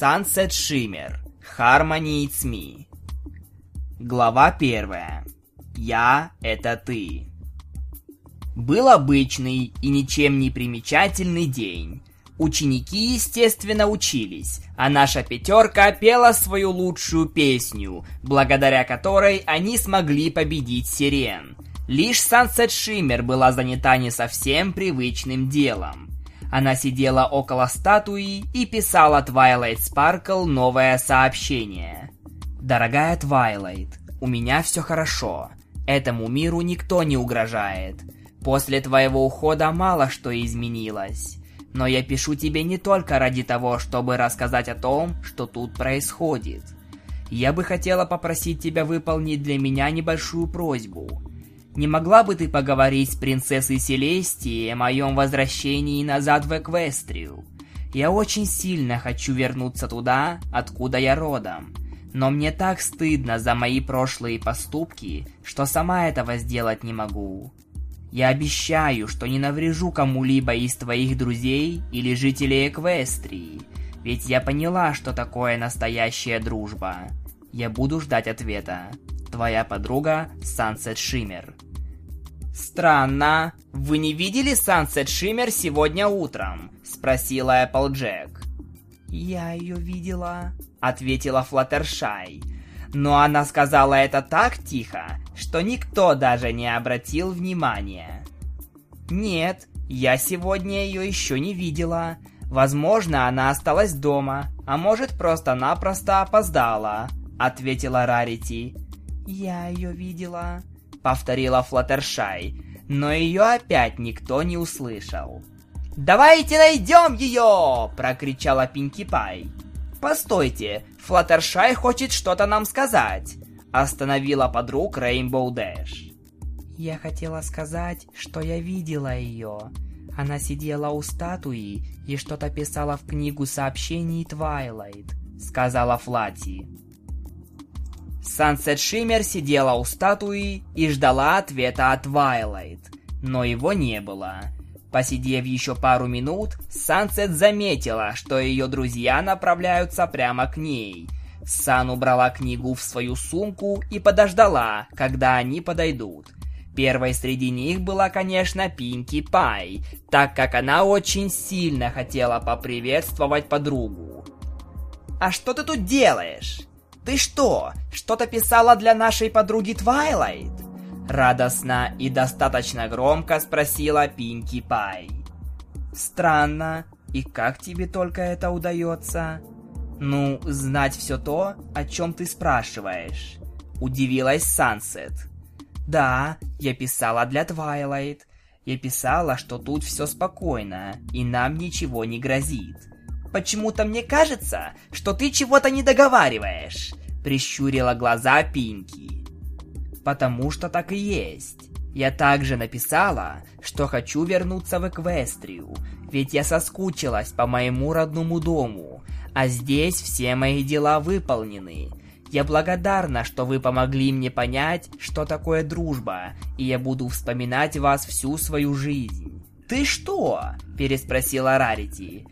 Sunset Shimmer. Harmony It's Me. Глава первая. Я — это ты. Был обычный и ничем не примечательный день. Ученики, естественно, учились, а наша пятерка пела свою лучшую песню, благодаря которой они смогли победить сирен. Лишь Sunset Shimmer была занята не совсем привычным делом. Она сидела около статуи и писала Twilight Sparkle новое сообщение. «Дорогая Twilight, у меня все хорошо. Этому миру никто не угрожает. После твоего ухода мало что изменилось. Но я пишу тебе не только ради того, чтобы рассказать о том, что тут происходит. Я бы хотела попросить тебя выполнить для меня небольшую просьбу. Не могла бы ты поговорить с принцессой Селестией о моем возвращении назад в Эквестрию? Я очень сильно хочу вернуться туда, откуда я родом. Но мне так стыдно за мои прошлые поступки, что сама этого сделать не могу. Я обещаю, что не наврежу кому-либо из твоих друзей или жителей Эквестрии, ведь я поняла, что такое настоящая дружба. Я буду ждать ответа. Твоя подруга Sunset Shimmer. Странно. Вы не видели Sunset Shimmer сегодня утром? Спросила Applejack. Я ее видела, ответила Флаттершай. Но она сказала это так тихо, что никто даже не обратил внимания. Нет, я сегодня ее еще не видела. Возможно, она осталась дома, а может просто-напросто опоздала, ответила Рарити. «Я ее видела», — повторила Флаттершай, но ее опять никто не услышал. «Давайте найдем ее!» — прокричала Пинки Пай. «Постойте, Флаттершай хочет что-то нам сказать!» — остановила подруг Рейнбоу Дэш. «Я хотела сказать, что я видела ее. Она сидела у статуи и что-то писала в книгу сообщений Твайлайт», — сказала Флати. Сансет Шиммер сидела у статуи и ждала ответа от Твайлайт, но его не было. Посидев еще пару минут, Сансет заметила, что ее друзья направляются прямо к ней. Сан убрала книгу в свою сумку и подождала, когда они подойдут. Первой среди них была, конечно, Пинки Пай, так как она очень сильно хотела поприветствовать подругу. «А что ты тут делаешь?» Ты что, что-то писала для нашей подруги Твайлайт? Радостно и достаточно громко спросила Пинки Пай. Странно, и как тебе только это удается? Ну, знать все то, о чем ты спрашиваешь. Удивилась Сансет. Да, я писала для Твайлайт. Я писала, что тут все спокойно, и нам ничего не грозит. Почему-то мне кажется, что ты чего-то не договариваешь, прищурила глаза Пинки. Потому что так и есть. Я также написала, что хочу вернуться в Эквестрию, ведь я соскучилась по моему родному дому, а здесь все мои дела выполнены. Я благодарна, что вы помогли мне понять, что такое дружба, и я буду вспоминать вас всю свою жизнь. «Ты что?» – переспросила Рарити.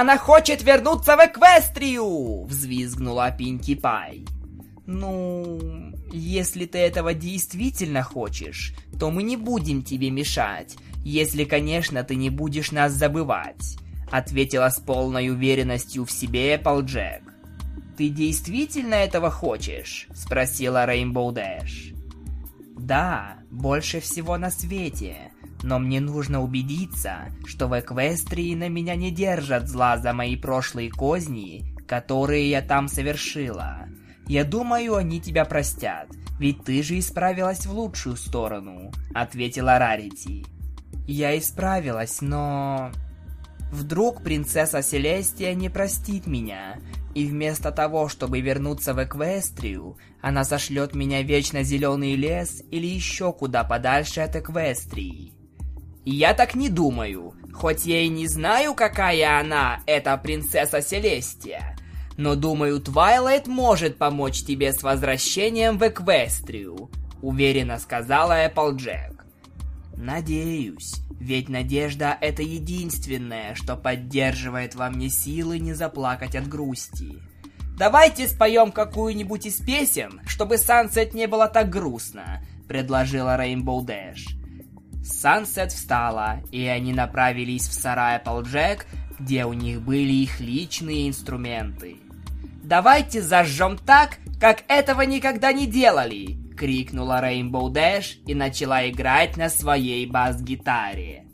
Она хочет вернуться в Эквестрию!» — взвизгнула Пинки Пай. «Ну, если ты этого действительно хочешь, то мы не будем тебе мешать, если, конечно, ты не будешь нас забывать», — ответила с полной уверенностью в себе Эпплджек. «Ты действительно этого хочешь?» — спросила Рейнбоу Дэш. «Да, больше всего на свете», но мне нужно убедиться, что в Эквестрии на меня не держат зла за мои прошлые козни, которые я там совершила. Я думаю, они тебя простят, ведь ты же исправилась в лучшую сторону, ответила Рарити. Я исправилась, но... Вдруг принцесса Селестия не простит меня, и вместо того, чтобы вернуться в Эквестрию, она сошлет меня в вечно зеленый лес или еще куда подальше от Эквестрии. Я так не думаю, хоть я и не знаю, какая она, эта принцесса Селестия. Но думаю, Твайлайт может помочь тебе с возвращением в Эквестрию, уверенно сказала Эпплджек. Надеюсь, ведь надежда — это единственное, что поддерживает во мне силы не заплакать от грусти. «Давайте споем какую-нибудь из песен, чтобы Сансет не было так грустно», — предложила Рейнбоу Дэш. Сансет встала, и они направились в сарай Applejack, где у них были их личные инструменты. «Давайте зажжем так, как этого никогда не делали!» — крикнула Рейнбоу Дэш и начала играть на своей бас-гитаре.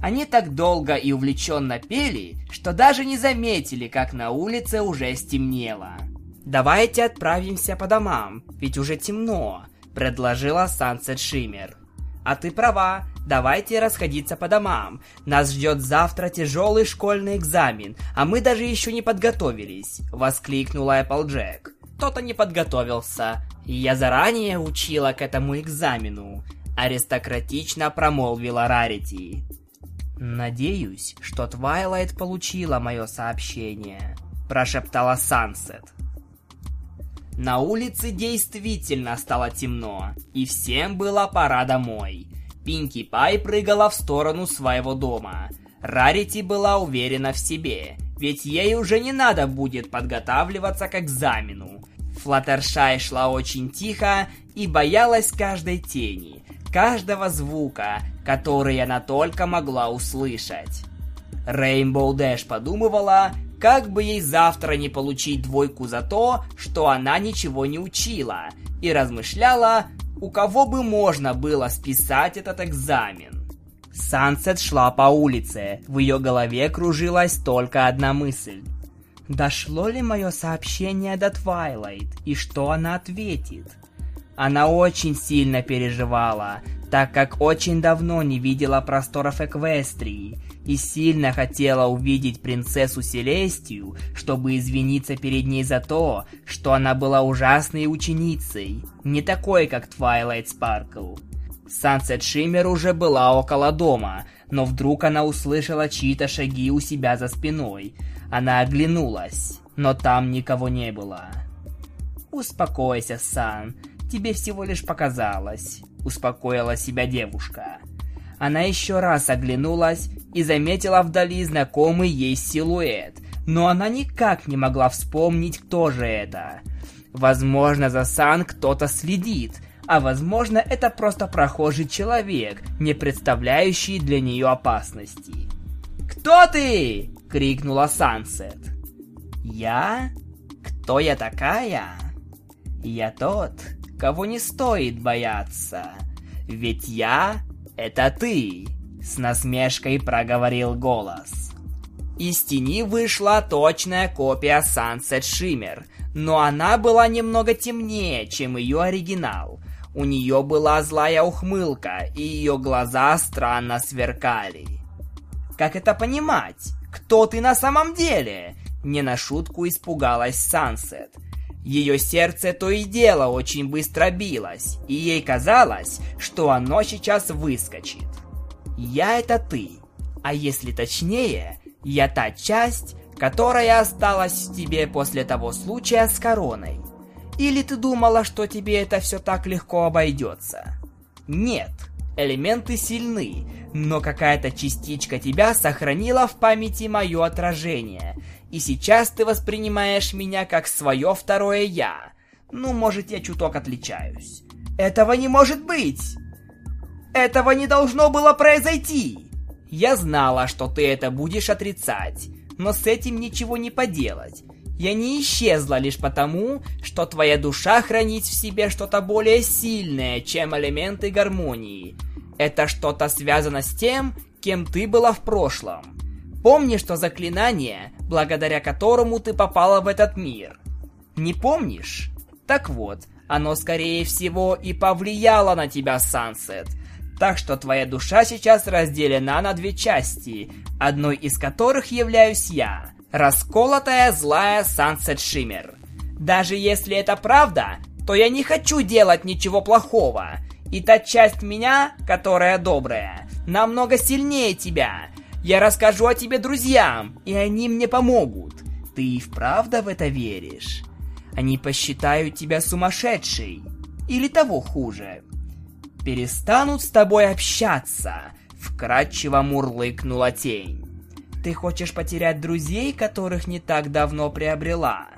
Они так долго и увлеченно пели, что даже не заметили, как на улице уже стемнело. «Давайте отправимся по домам, ведь уже темно», — предложила Сансет Шиммер. А ты права, давайте расходиться по домам. Нас ждет завтра тяжелый школьный экзамен, а мы даже еще не подготовились, воскликнула Эпплджек. Кто-то не подготовился, я заранее учила к этому экзамену, аристократично промолвила Рарити. Надеюсь, что Твайлайт получила мое сообщение, прошептала Сансет. На улице действительно стало темно, и всем было пора домой. Пинки Пай прыгала в сторону своего дома. Рарити была уверена в себе, ведь ей уже не надо будет подготавливаться к экзамену. Флаттершай шла очень тихо и боялась каждой тени, каждого звука, который она только могла услышать. Рейнбоу Дэш подумывала, как бы ей завтра не получить двойку за то, что она ничего не учила, и размышляла, у кого бы можно было списать этот экзамен. Сансет шла по улице, в ее голове кружилась только одна мысль. Дошло ли мое сообщение до Твайлайт, и что она ответит? Она очень сильно переживала, так как очень давно не видела просторов Эквестрии, и сильно хотела увидеть принцессу Селестию, чтобы извиниться перед ней за то, что она была ужасной ученицей, не такой, как Твайлайт Спаркл. Сансет Шиммер уже была около дома, но вдруг она услышала чьи-то шаги у себя за спиной. Она оглянулась, но там никого не было. «Успокойся, Сан, тебе всего лишь показалось», — успокоила себя девушка. Она еще раз оглянулась и заметила вдали знакомый ей силуэт, но она никак не могла вспомнить, кто же это. Возможно, за Сан кто-то следит, а возможно, это просто прохожий человек, не представляющий для нее опасности. «Кто ты?» — крикнула Сансет. «Я? Кто я такая?» «Я тот, кого не стоит бояться, ведь я «Это ты!» — с насмешкой проговорил голос. Из тени вышла точная копия Sunset Shimmer, но она была немного темнее, чем ее оригинал. У нее была злая ухмылка, и ее глаза странно сверкали. «Как это понимать? Кто ты на самом деле?» Не на шутку испугалась Сансет. Ее сердце то и дело очень быстро билось, и ей казалось, что оно сейчас выскочит. «Я — это ты, а если точнее, я та часть, которая осталась в тебе после того случая с короной. Или ты думала, что тебе это все так легко обойдется? Нет, элементы сильны, но какая-то частичка тебя сохранила в памяти мое отражение, и сейчас ты воспринимаешь меня как свое второе «я». Ну, может, я чуток отличаюсь. Этого не может быть! Этого не должно было произойти! Я знала, что ты это будешь отрицать, но с этим ничего не поделать. Я не исчезла лишь потому, что твоя душа хранит в себе что-то более сильное, чем элементы гармонии. Это что-то связано с тем, кем ты была в прошлом. Помнишь то заклинание, благодаря которому ты попала в этот мир? Не помнишь? Так вот, оно скорее всего и повлияло на тебя, Сансет. Так что твоя душа сейчас разделена на две части, одной из которых являюсь я. Расколотая злая Сансет Шиммер. Даже если это правда, то я не хочу делать ничего плохого. И та часть меня, которая добрая, намного сильнее тебя. Я расскажу о тебе друзьям, и они мне помогут. Ты и вправду в это веришь? Они посчитают тебя сумасшедшей. Или того хуже. перестанут с тобой общаться, вкрадчиво мурлыкнула тень. Ты хочешь потерять друзей, которых не так давно приобрела?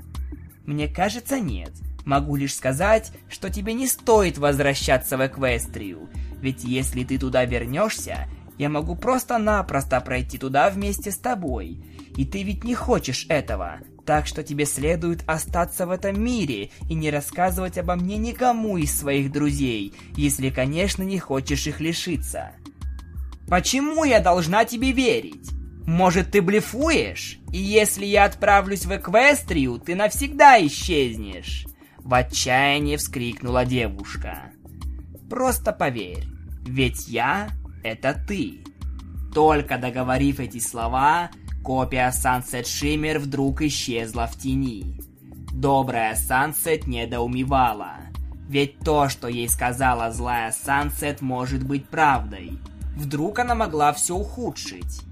Мне кажется, нет. Могу лишь сказать, что тебе не стоит возвращаться в Эквестрию, ведь если ты туда вернешься, я могу просто-напросто пройти туда вместе с тобой. И ты ведь не хочешь этого, так что тебе следует остаться в этом мире и не рассказывать обо мне никому из своих друзей, если, конечно, не хочешь их лишиться. Почему я должна тебе верить? Может, ты блефуешь? И если я отправлюсь в Эквестрию, ты навсегда исчезнешь!» В отчаянии вскрикнула девушка. «Просто поверь, ведь я — это ты!» Только договорив эти слова, копия Sunset Shimmer вдруг исчезла в тени. Добрая Сансет недоумевала. Ведь то, что ей сказала злая Сансет, может быть правдой. Вдруг она могла все ухудшить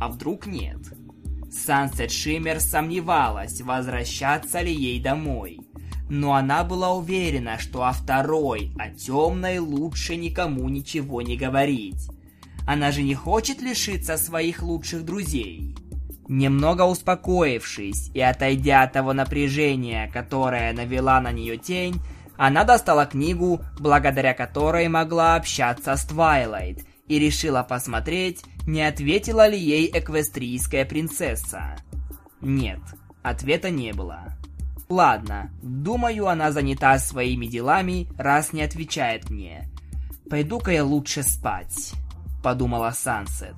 а вдруг нет? Сансет Шиммер сомневалась, возвращаться ли ей домой. Но она была уверена, что о второй, о темной, лучше никому ничего не говорить. Она же не хочет лишиться своих лучших друзей. Немного успокоившись и отойдя от того напряжения, которое навела на нее тень, она достала книгу, благодаря которой могла общаться с Твайлайт, и решила посмотреть, не ответила ли ей эквестрийская принцесса. Нет, ответа не было. Ладно, думаю, она занята своими делами, раз не отвечает мне. Пойду-ка я лучше спать, подумала Сансет.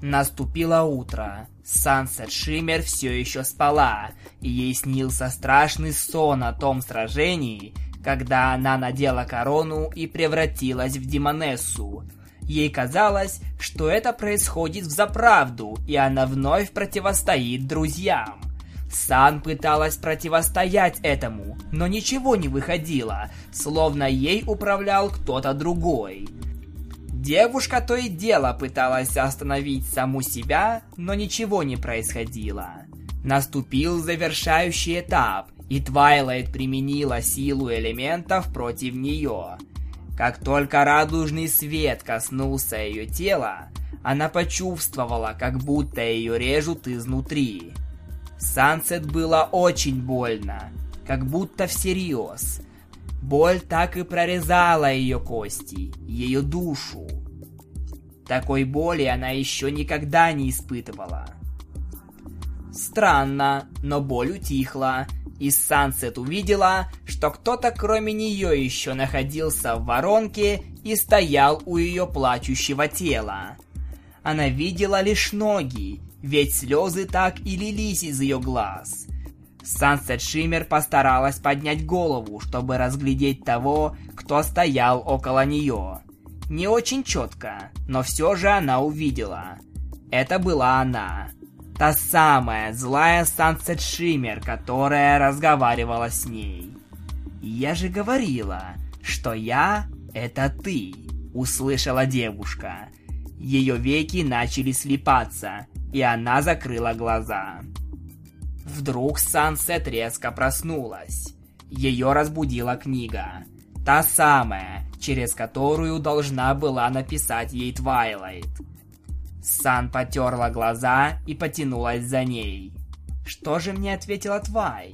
Наступило утро. Сансет Шиммер все еще спала, и ей снился страшный сон о том сражении, когда она надела корону и превратилась в Демонессу. Ей казалось, что это происходит в заправду, и она вновь противостоит друзьям. Сан пыталась противостоять этому, но ничего не выходило, словно ей управлял кто-то другой. Девушка то и дело пыталась остановить саму себя, но ничего не происходило. Наступил завершающий этап, и Твайлайт применила силу элементов против нее. Как только радужный свет коснулся ее тела, она почувствовала, как будто ее режут изнутри. Сансет было очень больно, как будто всерьез. Боль так и прорезала ее кости, ее душу. Такой боли она еще никогда не испытывала. Странно, но боль утихла, и Сансет увидела, что кто-то кроме нее еще находился в воронке и стоял у ее плачущего тела. Она видела лишь ноги, ведь слезы так и лились из ее глаз. Сансет Шиммер постаралась поднять голову, чтобы разглядеть того, кто стоял около нее. Не очень четко, но все же она увидела. Это была она. Та самая злая Сансет Шиммер, которая разговаривала с ней. «Я же говорила, что я — это ты», — услышала девушка. Ее веки начали слипаться, и она закрыла глаза. Вдруг Сансет резко проснулась. Ее разбудила книга. Та самая, через которую должна была написать ей Твайлайт. Сан потерла глаза и потянулась за ней. Что же мне ответила Твай?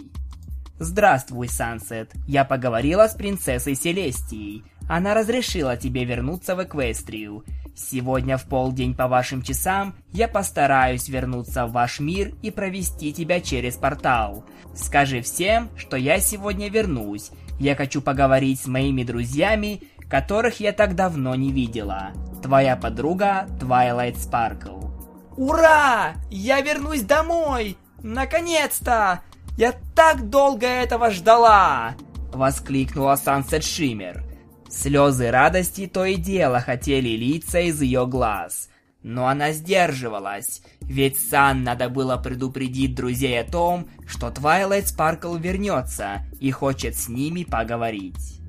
Здравствуй, Сансет. Я поговорила с принцессой Селестией. Она разрешила тебе вернуться в Эквестрию. Сегодня в полдень по вашим часам я постараюсь вернуться в ваш мир и провести тебя через портал. Скажи всем, что я сегодня вернусь. Я хочу поговорить с моими друзьями, которых я так давно не видела. Твоя подруга Твайлайт Спаркл. Ура! Я вернусь домой! Наконец-то! Я так долго этого ждала! Воскликнула Сансет Шиммер. Слезы радости то и дело хотели литься из ее глаз. Но она сдерживалась, ведь Сан надо было предупредить друзей о том, что Твайлайт Спаркл вернется и хочет с ними поговорить.